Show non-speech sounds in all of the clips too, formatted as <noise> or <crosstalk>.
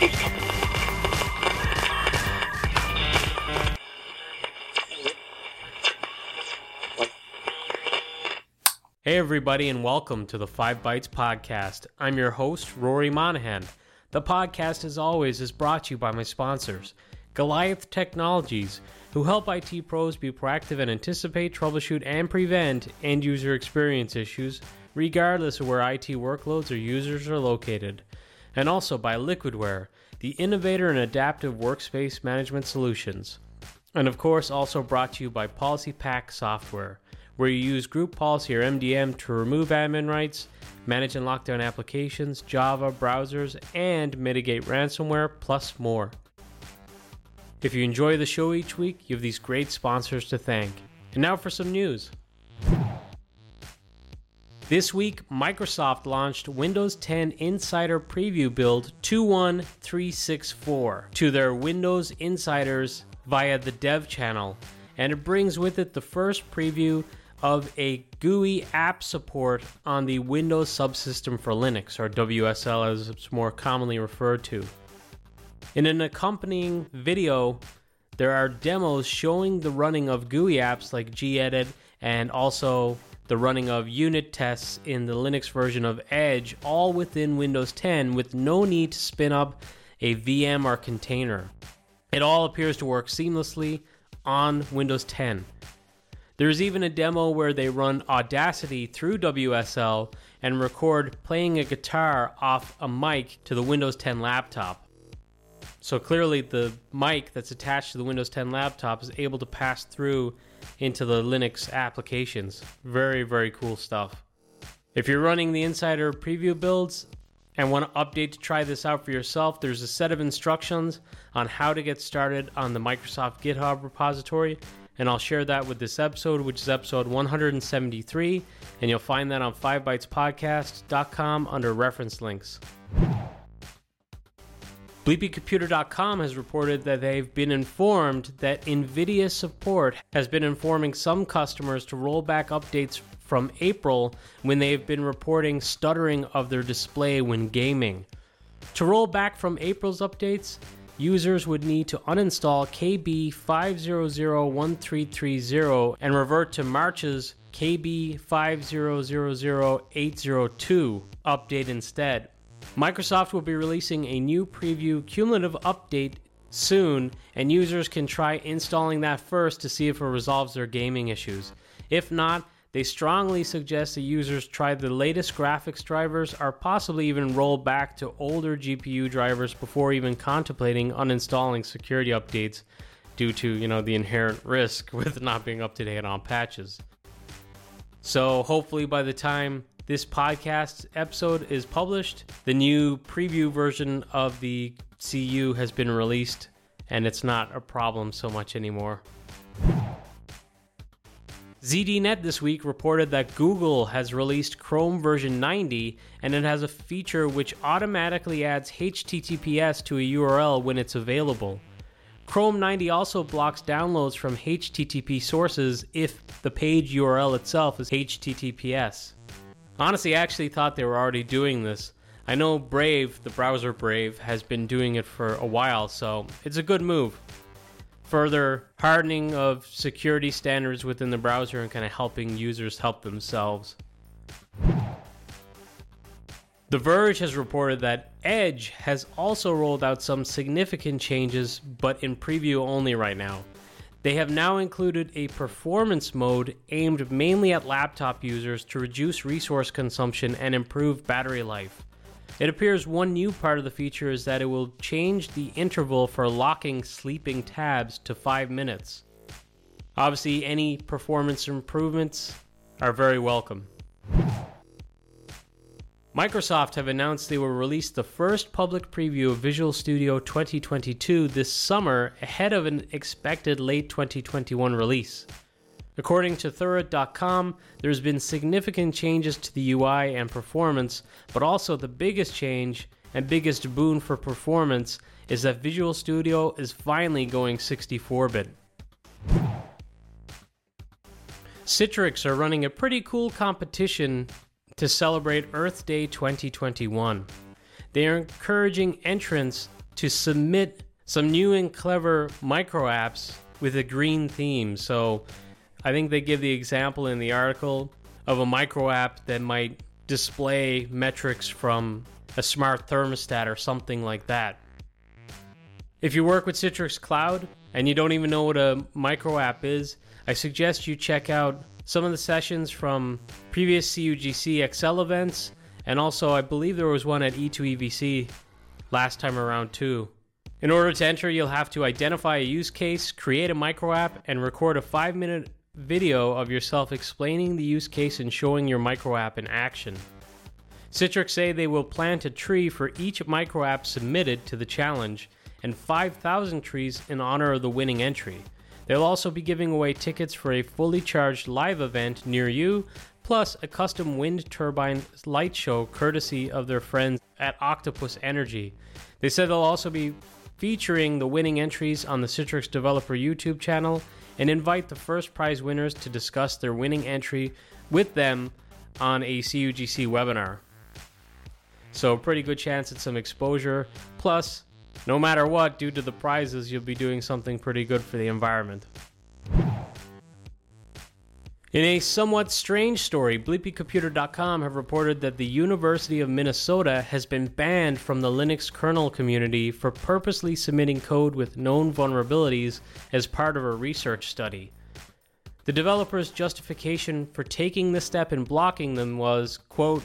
Hey, everybody, and welcome to the Five Bytes Podcast. I'm your host, Rory Monahan. The podcast, as always, is brought to you by my sponsors, Goliath Technologies, who help IT pros be proactive and anticipate, troubleshoot, and prevent end user experience issues, regardless of where IT workloads or users are located. And also by Liquidware, the innovator in adaptive workspace management solutions. And of course, also brought to you by PolicyPak Software where you use group policy or MDM to remove admin rights, manage and lock down applications, Java, browsers, and mitigate ransomware, plus more. If you enjoy the show each week, you have these great sponsors to thank. And now for some news. This week, Microsoft launched Windows 10 Insider Preview Build 21364 to their Windows Insiders via the Dev channel, and it brings with it the first preview of a GUI app support on the Windows Subsystem for Linux, or WSL as it's more commonly referred to. In an accompanying video, there are demos showing the running of GUI apps like gedit and also the running of unit tests in the Linux version of Edge, all within Windows 10 with no need to spin up a VM or container. It all appears to work seamlessly on Windows 10. There's even a demo where they run Audacity through WSL and record playing a guitar off a mic to the Windows 10 laptop. So clearly, the mic that's attached to the Windows 10 laptop is able to pass through into the Linux applications. Very, very cool stuff. If you're running the Insider preview builds and want to update to try this out for yourself, there's a set of instructions on how to get started on the Microsoft GitHub repository and I'll share that with this episode, which is episode 173, and you'll find that on 5bytespodcast.com under reference links. BleepingComputer.com has reported that they've been informed that NVIDIA support has been informing some customers to roll back updates from April when they have been reporting stuttering of their display when gaming. To roll back from April's updates, users would need to uninstall KB5001330 and revert to March's KB5000802 update instead. Microsoft will be releasing a new preview cumulative update soon, and users can try installing that first to see if it resolves their gaming issues. If not, they strongly suggest that users try the latest graphics drivers or possibly even roll back to older GPU drivers before even contemplating uninstalling security updates due to, you know, the inherent risk <laughs> with not being up to date on patches. So, hopefully by the time this podcast episode is published, the new preview version of the CU has been released and it's not a problem so much anymore. ZDNet this week reported that Google has released Chrome version 90 and it has a feature which automatically adds HTTPS to a URL when it's available. Chrome 90 also blocks downloads from HTTP sources if the page URL itself is HTTPS. Honestly, I actually thought they were already doing this. I know Brave, the browser Brave, has been doing it for a while, so it's a good move further hardening of security standards within the browser and kind of helping users help themselves. The Verge has reported that Edge has also rolled out some significant changes, but in preview only right now. They have now included a performance mode aimed mainly at laptop users to reduce resource consumption and improve battery life. It appears one new part of the feature is that it will change the interval for locking sleeping tabs to 5 minutes. Obviously, any performance improvements are very welcome. Microsoft have announced they will release the first public preview of Visual Studio 2022 this summer ahead of an expected late 2021 release. According to Thurrott.com, there's been significant changes to the UI and performance, but also the biggest change and biggest boon for performance is that Visual Studio is finally going 64 bit. Citrix are running a pretty cool competition to celebrate Earth Day 2021. They are encouraging entrants to submit some new and clever micro apps with a green theme. So I think they give the example in the article of a micro app that might display metrics from a smart thermostat or something like that. If you work with Citrix Cloud and you don't even know what a micro app is, I suggest you check out some of the sessions from previous CUGC XL events, and also I believe there was one at E2EVC last time around too. In order to enter, you'll have to identify a use case, create a micro app, and record a five minute video of yourself explaining the use case and showing your micro app in action. Citrix say they will plant a tree for each micro app submitted to the challenge and 5,000 trees in honor of the winning entry. They'll also be giving away tickets for a fully charged live event near you, plus a custom wind turbine light show courtesy of their friends at Octopus Energy. They said they'll also be featuring the winning entries on the Citrix Developer YouTube channel and invite the first prize winners to discuss their winning entry with them on a CUGC webinar. So, pretty good chance at some exposure. Plus, no matter what, due to the prizes, you'll be doing something pretty good for the environment. In a somewhat strange story, BleepingComputer.com have reported that the University of Minnesota has been banned from the Linux kernel community for purposely submitting code with known vulnerabilities as part of a research study. The developers' justification for taking this step and blocking them was, quote,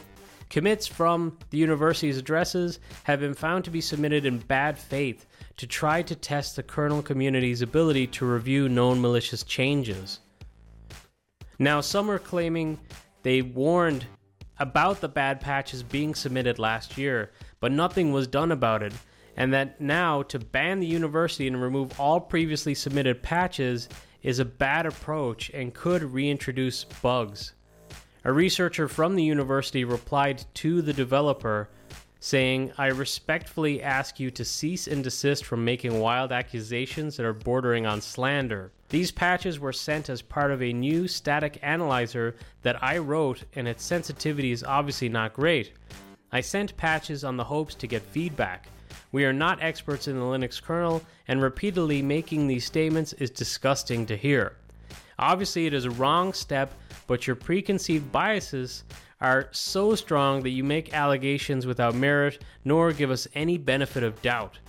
Commits from the university's addresses have been found to be submitted in bad faith to try to test the kernel community's ability to review known malicious changes. Now, some are claiming they warned about the bad patches being submitted last year, but nothing was done about it, and that now to ban the university and remove all previously submitted patches is a bad approach and could reintroduce bugs. A researcher from the university replied to the developer saying, I respectfully ask you to cease and desist from making wild accusations that are bordering on slander. These patches were sent as part of a new static analyzer that I wrote, and its sensitivity is obviously not great. I sent patches on the hopes to get feedback. We are not experts in the Linux kernel, and repeatedly making these statements is disgusting to hear. Obviously, it is a wrong step but your preconceived biases are so strong that you make allegations without merit nor give us any benefit of doubt.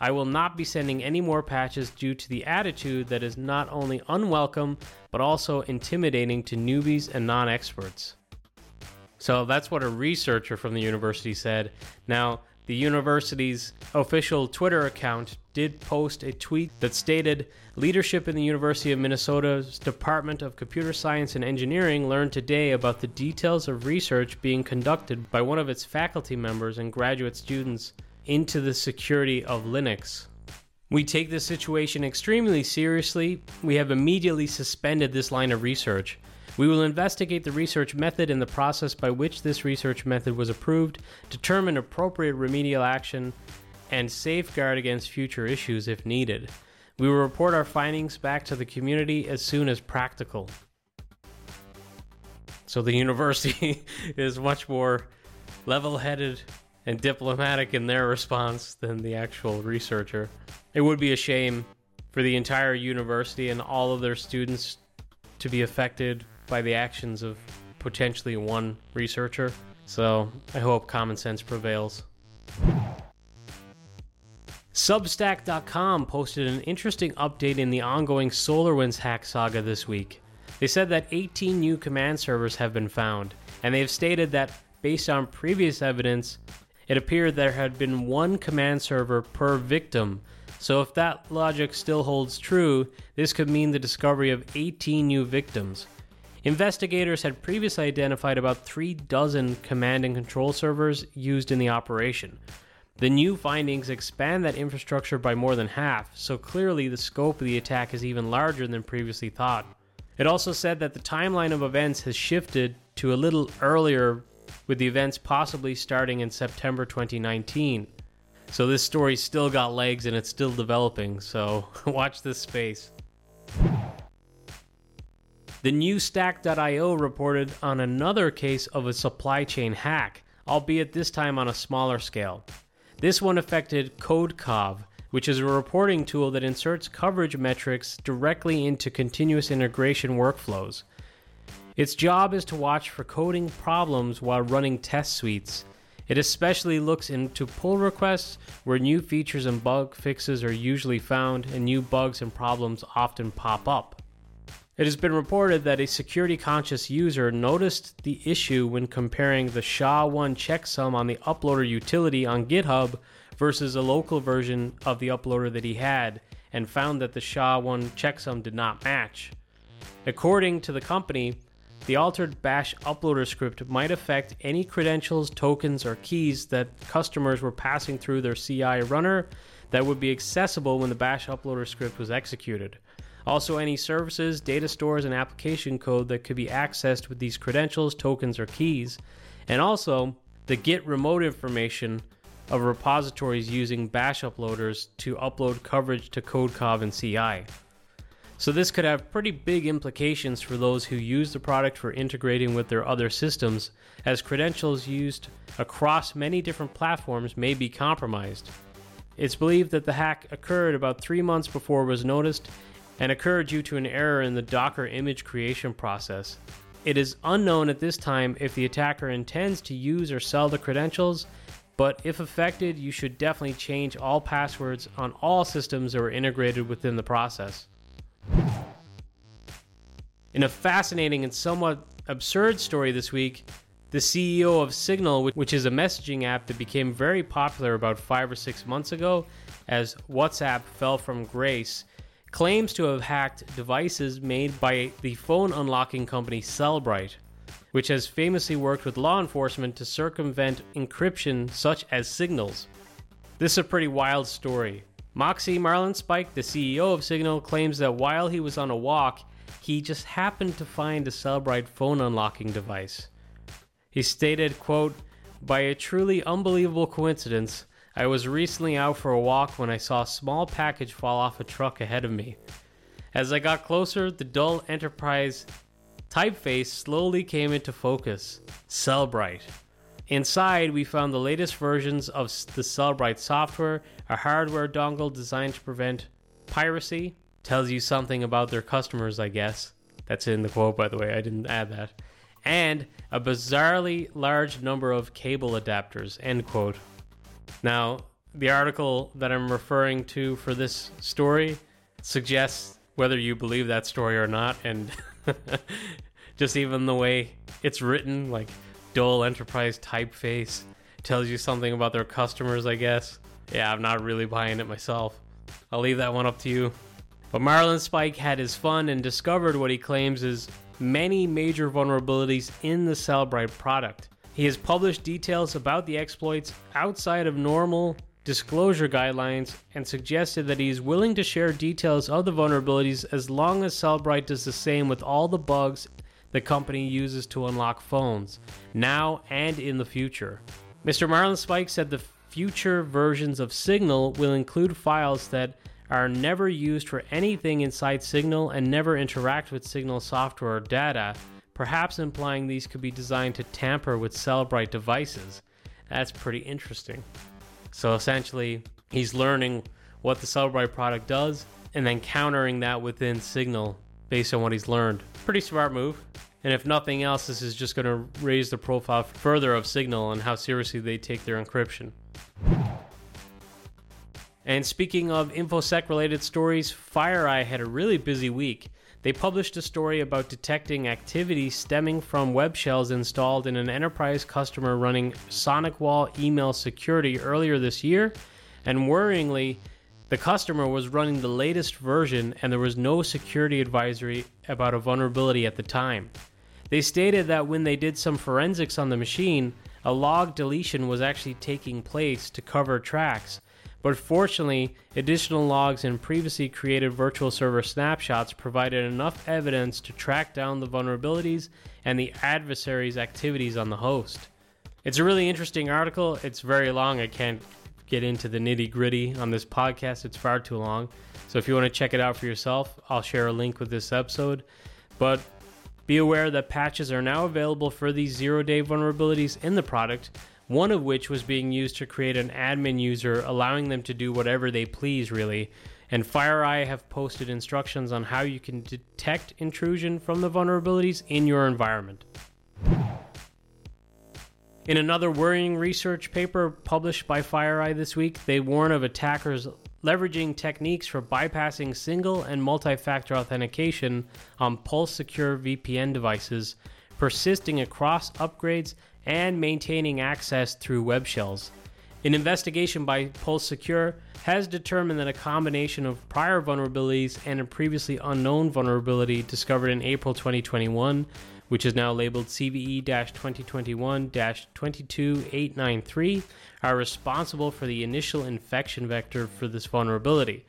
I will not be sending any more patches due to the attitude that is not only unwelcome but also intimidating to newbies and non experts. So that's what a researcher from the university said. Now, the university's official Twitter account did post a tweet that stated Leadership in the University of Minnesota's Department of Computer Science and Engineering learned today about the details of research being conducted by one of its faculty members and graduate students into the security of Linux. We take this situation extremely seriously. We have immediately suspended this line of research. We will investigate the research method and the process by which this research method was approved, determine appropriate remedial action, and safeguard against future issues if needed. We will report our findings back to the community as soon as practical. So the university <laughs> is much more level headed and diplomatic in their response than the actual researcher. It would be a shame for the entire university and all of their students to be affected by the actions of potentially one researcher. So I hope common sense prevails. Substack.com posted an interesting update in the ongoing SolarWinds hack saga this week. They said that 18 new command servers have been found, and they have stated that, based on previous evidence, it appeared there had been one command server per victim. So, if that logic still holds true, this could mean the discovery of 18 new victims. Investigators had previously identified about three dozen command and control servers used in the operation. The new findings expand that infrastructure by more than half, so clearly the scope of the attack is even larger than previously thought. It also said that the timeline of events has shifted to a little earlier, with the events possibly starting in September 2019. So this story still got legs and it's still developing, so <laughs> watch this space. The new Stack.io reported on another case of a supply chain hack, albeit this time on a smaller scale. This one affected CodeCov, which is a reporting tool that inserts coverage metrics directly into continuous integration workflows. Its job is to watch for coding problems while running test suites. It especially looks into pull requests where new features and bug fixes are usually found and new bugs and problems often pop up. It has been reported that a security conscious user noticed the issue when comparing the SHA-1 checksum on the uploader utility on GitHub versus a local version of the uploader that he had and found that the SHA-1 checksum did not match. According to the company, the altered bash uploader script might affect any credentials, tokens, or keys that customers were passing through their CI runner that would be accessible when the bash uploader script was executed. Also, any services, data stores, and application code that could be accessed with these credentials, tokens, or keys. And also, the Git remote information of repositories using bash uploaders to upload coverage to CodeCov and CI. So, this could have pretty big implications for those who use the product for integrating with their other systems, as credentials used across many different platforms may be compromised. It's believed that the hack occurred about three months before it was noticed and occurred due to an error in the Docker image creation process. It is unknown at this time if the attacker intends to use or sell the credentials, but if affected, you should definitely change all passwords on all systems that were integrated within the process. In a fascinating and somewhat absurd story this week, the CEO of Signal, which is a messaging app that became very popular about five or six months ago as WhatsApp fell from grace, claims to have hacked devices made by the phone unlocking company Cellebrite, which has famously worked with law enforcement to circumvent encryption such as signals. This is a pretty wild story. Moxie Marlinspike, the CEO of Signal, claims that while he was on a walk, he just happened to find a Cellebrite phone unlocking device. He stated, quote, by a truly unbelievable coincidence, I was recently out for a walk when I saw a small package fall off a truck ahead of me. As I got closer, the dull Enterprise typeface slowly came into focus. Cellebrite. Inside, we found the latest versions of the Cellebrite software, a hardware dongle designed to prevent piracy. Tells you something about their customers, I guess. That's in the quote, by the way. I didn't add that. And a bizarrely large number of cable adapters. End quote. Now, the article that I'm referring to for this story suggests whether you believe that story or not, and <laughs> just even the way it's written, like dull enterprise typeface, tells you something about their customers, I guess. Yeah, I'm not really buying it myself. I'll leave that one up to you. But Marlinspike had his fun and discovered what he claims is many major vulnerabilities in the Cellebrite product. He has published details about the exploits outside of normal disclosure guidelines and suggested that he is willing to share details of the vulnerabilities as long as Cellebrite does the same with all the bugs the company uses to unlock phones, now and in the future. Mr. Marlinspike said the future versions of Signal will include files that are never used for anything inside Signal and never interact with Signal software or data, perhaps implying these could be designed to tamper with Cellebrite devices. That's pretty interesting. So essentially, he's learning what the Cellebrite product does and then countering that within Signal based on what he's learned. Pretty smart move. And if nothing else, this is just going to raise the profile further of Signal and how seriously they take their encryption. And speaking of InfoSec related stories, FireEye had a really busy week. They published a story about detecting activity stemming from web shells installed in an enterprise customer running SonicWall email security earlier this year. And worryingly, the customer was running the latest version and there was no security advisory about a vulnerability at the time. They stated that when they did some forensics on the machine, a log deletion was actually taking place to cover tracks, but fortunately, additional logs and previously created virtual server snapshots provided enough evidence to track down the vulnerabilities and the adversary's activities on the host. It's a really interesting article. It's very long. I can't get into the nitty gritty on this podcast, it's far too long. So if you want to check it out for yourself, I'll share a link with this episode. But be aware that patches are now available for these zero day vulnerabilities in the product, one of which was being used to create an admin user, allowing them to do whatever they please, really. And FireEye have posted instructions on how you can detect intrusion from the vulnerabilities in your environment. In another worrying research paper published by FireEye this week, they warn of attackers leveraging techniques for bypassing single and multi factor authentication on Pulse Secure VPN devices, persisting across upgrades, and maintaining access through web shells. An investigation by Pulse Secure has determined that a combination of prior vulnerabilities and a previously unknown vulnerability discovered in April 2021 which is now labeled CVE 2021 22893, are responsible for the initial infection vector for this vulnerability.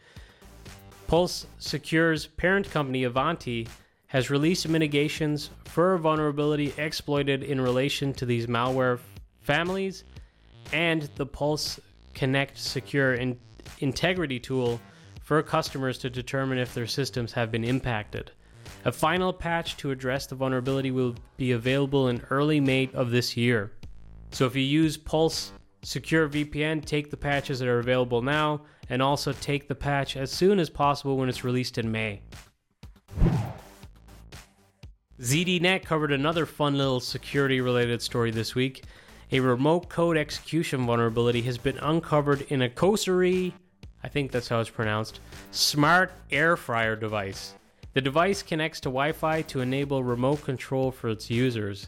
Pulse Secure's parent company Ivanti has released mitigations for vulnerability exploited in relation to these malware families and the Pulse Connect Secure in- integrity tool for customers to determine if their systems have been impacted. A final patch to address the vulnerability will be available in early May of this year. So if you use Pulse Secure VPN, take the patches that are available now, and also take the patch as soon as possible when it's released in May. ZDNet covered another fun little security related story this week. A remote code execution vulnerability has been uncovered in a Cosori, I think that's how it's pronounced, smart air fryer device. The device connects to Wi Fi to enable remote control for its users,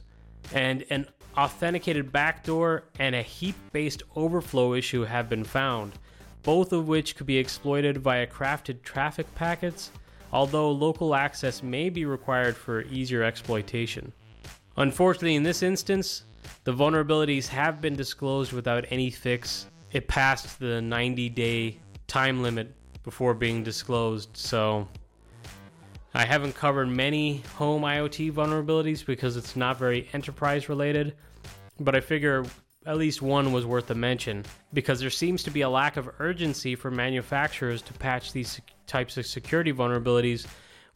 and an authenticated backdoor and a heap based overflow issue have been found, both of which could be exploited via crafted traffic packets, although local access may be required for easier exploitation. Unfortunately, in this instance, the vulnerabilities have been disclosed without any fix. It passed the 90 day time limit before being disclosed, so I haven't covered many home IoT vulnerabilities because it's not very enterprise related, but I figure at least one was worth a mention because there seems to be a lack of urgency for manufacturers to patch these types of security vulnerabilities,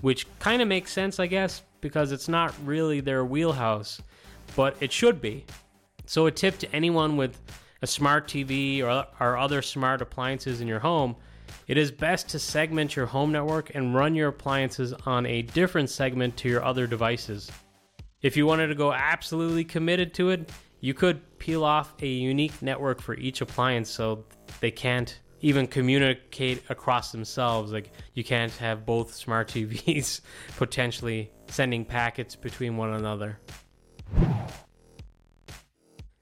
which kind of makes sense, I guess, because it's not really their wheelhouse, but it should be. So, a tip to anyone with a smart TV or, or other smart appliances in your home it is best to segment your home network and run your appliances on a different segment to your other devices. If you wanted to go absolutely committed to it, you could peel off a unique network for each appliance so they can't even communicate across themselves. Like you can't have both smart <laughs> TVs potentially sending packets between one another.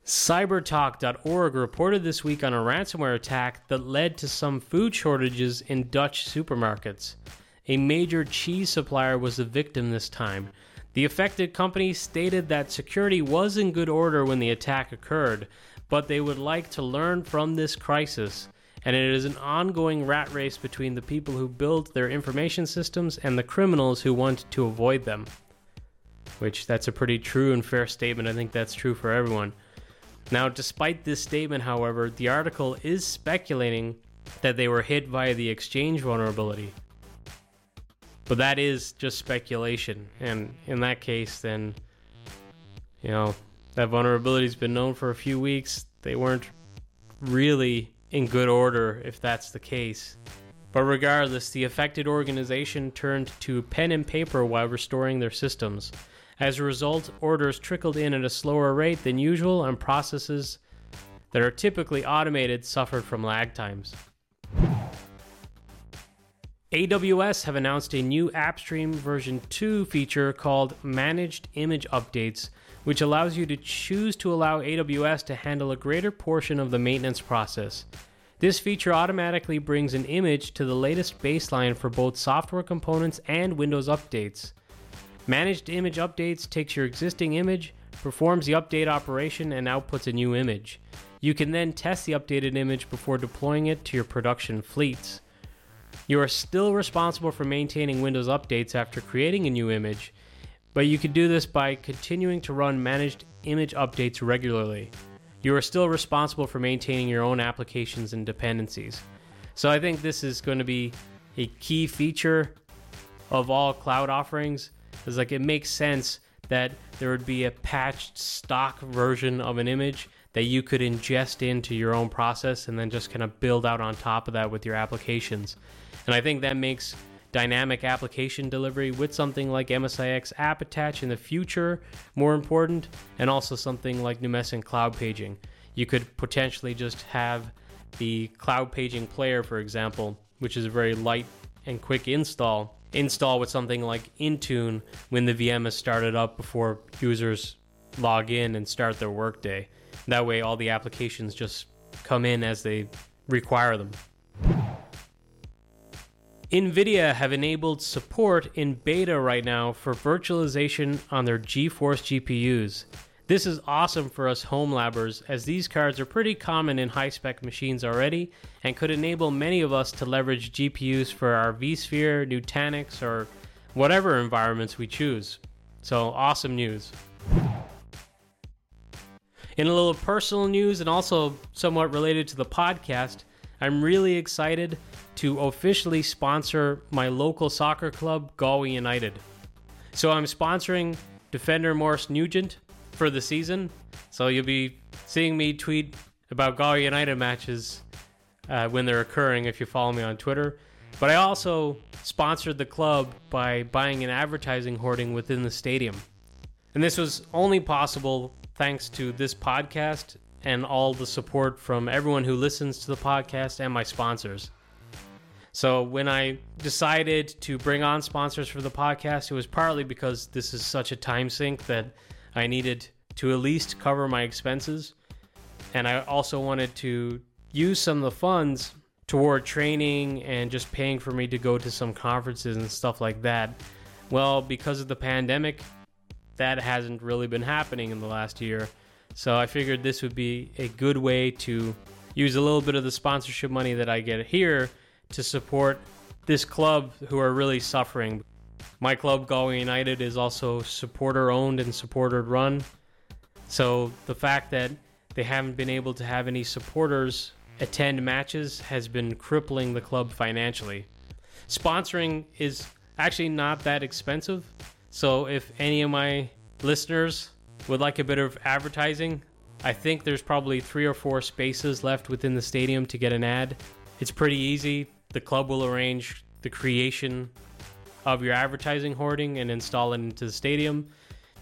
Cybertalk.org reported this week on a ransomware attack that led to some food shortages in Dutch supermarkets. A major cheese supplier was the victim this time. The affected company stated that security was in good order when the attack occurred, but they would like to learn from this crisis. And it is an ongoing rat race between the people who build their information systems and the criminals who want to avoid them. Which, that's a pretty true and fair statement. I think that's true for everyone. Now, despite this statement, however, the article is speculating that they were hit via the exchange vulnerability. But that is just speculation. And in that case, then, you know, that vulnerability's been known for a few weeks. They weren't really in good order if that's the case. But regardless, the affected organization turned to pen and paper while restoring their systems. As a result, orders trickled in at a slower rate than usual, and processes that are typically automated suffered from lag times. AWS have announced a new AppStream version 2 feature called Managed Image Updates, which allows you to choose to allow AWS to handle a greater portion of the maintenance process. This feature automatically brings an image to the latest baseline for both software components and Windows updates. Managed image updates takes your existing image, performs the update operation, and outputs a new image. You can then test the updated image before deploying it to your production fleets. You are still responsible for maintaining Windows updates after creating a new image, but you can do this by continuing to run managed image updates regularly. You are still responsible for maintaining your own applications and dependencies. So I think this is going to be a key feature of all cloud offerings it's like it makes sense that there would be a patched stock version of an image that you could ingest into your own process and then just kind of build out on top of that with your applications. And I think that makes dynamic application delivery with something like MSIX app attach in the future more important, and also something like Numecent cloud paging. You could potentially just have the cloud paging player, for example, which is a very light and quick install, install with something like Intune when the VM is started up before users log in and start their workday. That way, all the applications just come in as they require them. NVIDIA have enabled support in beta right now for virtualization on their GeForce GPUs. This is awesome for us home labbers as these cards are pretty common in high spec machines already and could enable many of us to leverage GPUs for our vSphere, Nutanix, or whatever environments we choose. So, awesome news. In a little personal news and also somewhat related to the podcast, I'm really excited to officially sponsor my local soccer club, Galway United. So I'm sponsoring defender Maurice Nugent for the season. So you'll be seeing me tweet about Galway United matches uh, when they're occurring if you follow me on Twitter. But I also sponsored the club by buying an advertising hoarding within the stadium. And this was only possible thanks to this podcast and all the support from everyone who listens to the podcast and my sponsors. So when I decided to bring on sponsors for the podcast, it was partly because this is such a time sink that I needed to at least cover my expenses. And I also wanted to use some of the funds toward training and just paying for me to go to some conferences and stuff like that. Well, because of the pandemic, that hasn't really been happening in the last year. So I figured this would be a good way to use a little bit of the sponsorship money that I get here to support this club who are really suffering. My club, Galway United, is also supporter owned and supporter run. So the fact that they haven't been able to have any supporters attend matches has been crippling the club financially. Sponsoring is actually not that expensive. So if any of my listeners would like a bit of advertising, I think there's probably three or four spaces left within the stadium to get an ad. It's pretty easy. The club will arrange the creation of your advertising hoarding and install it into the stadium.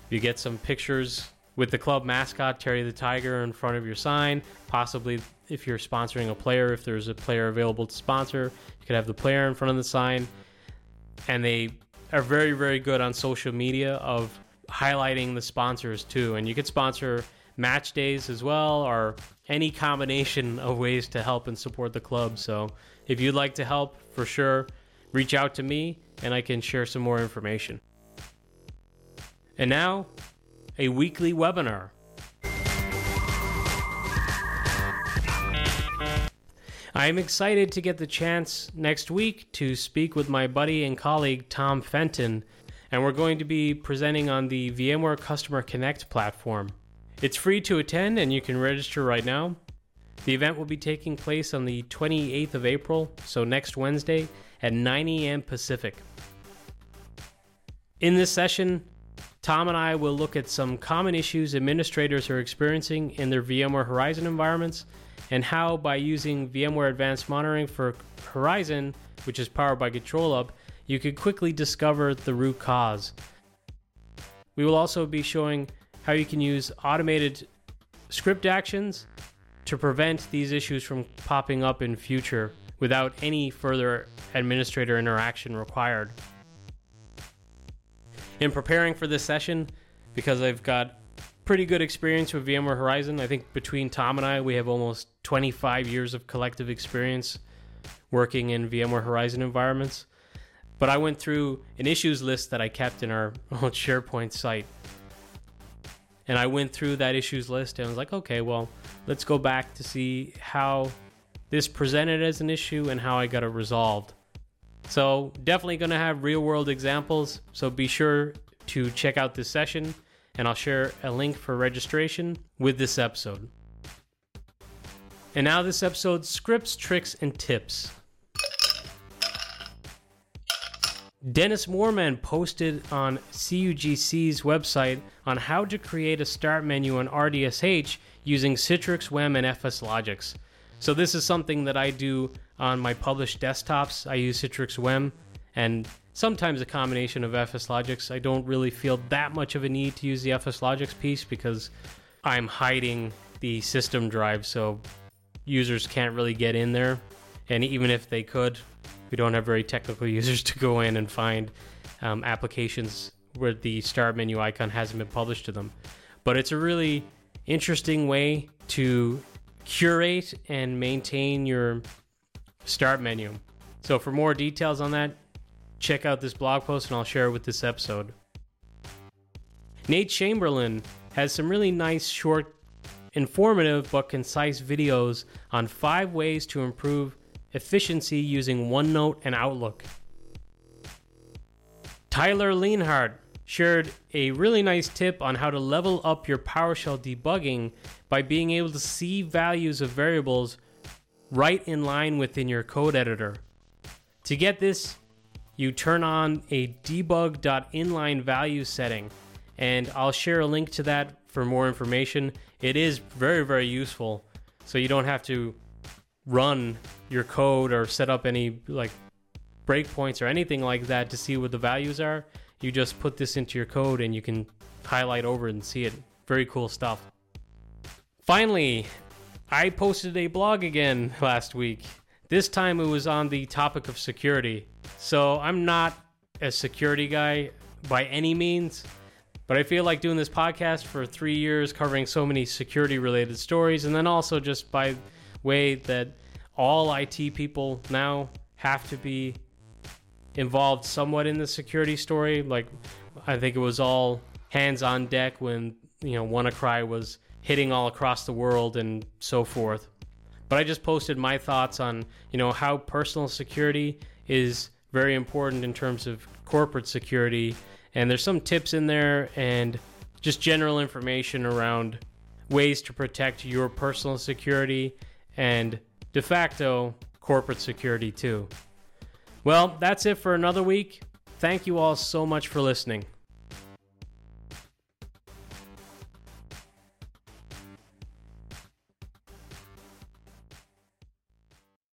You get some pictures with the club mascot, Terry the Tiger, in front of your sign. Possibly, if you're sponsoring a player, if there's a player available to sponsor, you could have the player in front of the sign. And they are very, very good on social media of highlighting the sponsors too. And you could sponsor match days as well, or any combination <laughs> of ways to help and support the club. So if you'd like to help, for sure, reach out to me and I can share some more information. And now, a weekly webinar. I am excited to get the chance next week to speak with my buddy and colleague Tom Fenton, and we're going to be presenting on the VMware Customer Connect platform. It's free to attend and you can register right now. The event will be taking place on the 28th of April, so next Wednesday at 9 a.m. Pacific. In this session, Tom and I will look at some common issues administrators are experiencing in their VMware Horizon environments and how, by using VMware Advanced Monitoring for Horizon, which is powered by ControlUp, you could quickly discover the root cause. We will also be showing how you can use automated script actions to prevent these issues from popping up in future without any further administrator interaction required. In preparing for this session, because I've got pretty good experience with VMware Horizon, I think between Tom and I, we have almost 25 years of collective experience working in VMware Horizon environments. But I went through an issues list that I kept in our <laughs> old SharePoint site. And I went through that issues list and was like, okay, well, let's go back to see how this presented as an issue and how I got it resolved. So, definitely going to have real world examples. So, be sure to check out this session and I'll share a link for registration with this episode. And now, this episode's scripts, tricks, and tips. Dennis Moorman posted on CUGC's website on how to create a start menu on RDSH using Citrix WEM and FSLogix. So this is something that I do on my published desktops. I use Citrix WEM and sometimes a combination of FSLogix. I don't really feel that much of a need to use the FSLogix piece because I'm hiding the system drive so users can't really get in there. And even if they could, we don't have very technical <laughs> users to go in and find um, applications where the start menu icon hasn't been published to them. But it's a really interesting way to curate and maintain your start menu. So for more details on that, check out this blog post and I'll share it with this episode. Nate Chamberlain has some really nice, short, informative, but concise videos on five ways to improve efficiency using OneNote and Outlook. Tyler Leonhardt shared a really nice tip on how to level up your PowerShell debugging by being able to see values of variables right in line within your code editor. To get this, you turn on a debug.inline value setting, and I'll share a link to that for more information. It is very, very useful, so you don't have to run your code or set up any like breakpoints or anything like that to see what the values are. You just put this into your code and you can highlight over and see it. Very cool stuff. Finally, I posted a blog again <laughs> last week. This time it was on the topic of security. So I'm not a security guy by any means, but I feel like doing this podcast for three years, covering so many security related stories, and then also just by way that all IT people now have to be involved somewhat in the security story. Like, I think it was all hands on deck when, you know, WannaCry was hitting all across the world and so forth. But I just posted my thoughts on, you know, how personal security is very important in terms of corporate security. And there's some tips in there and just general information around ways to protect your personal security and de facto corporate security too. Well, that's it for another week. Thank you all so much for listening.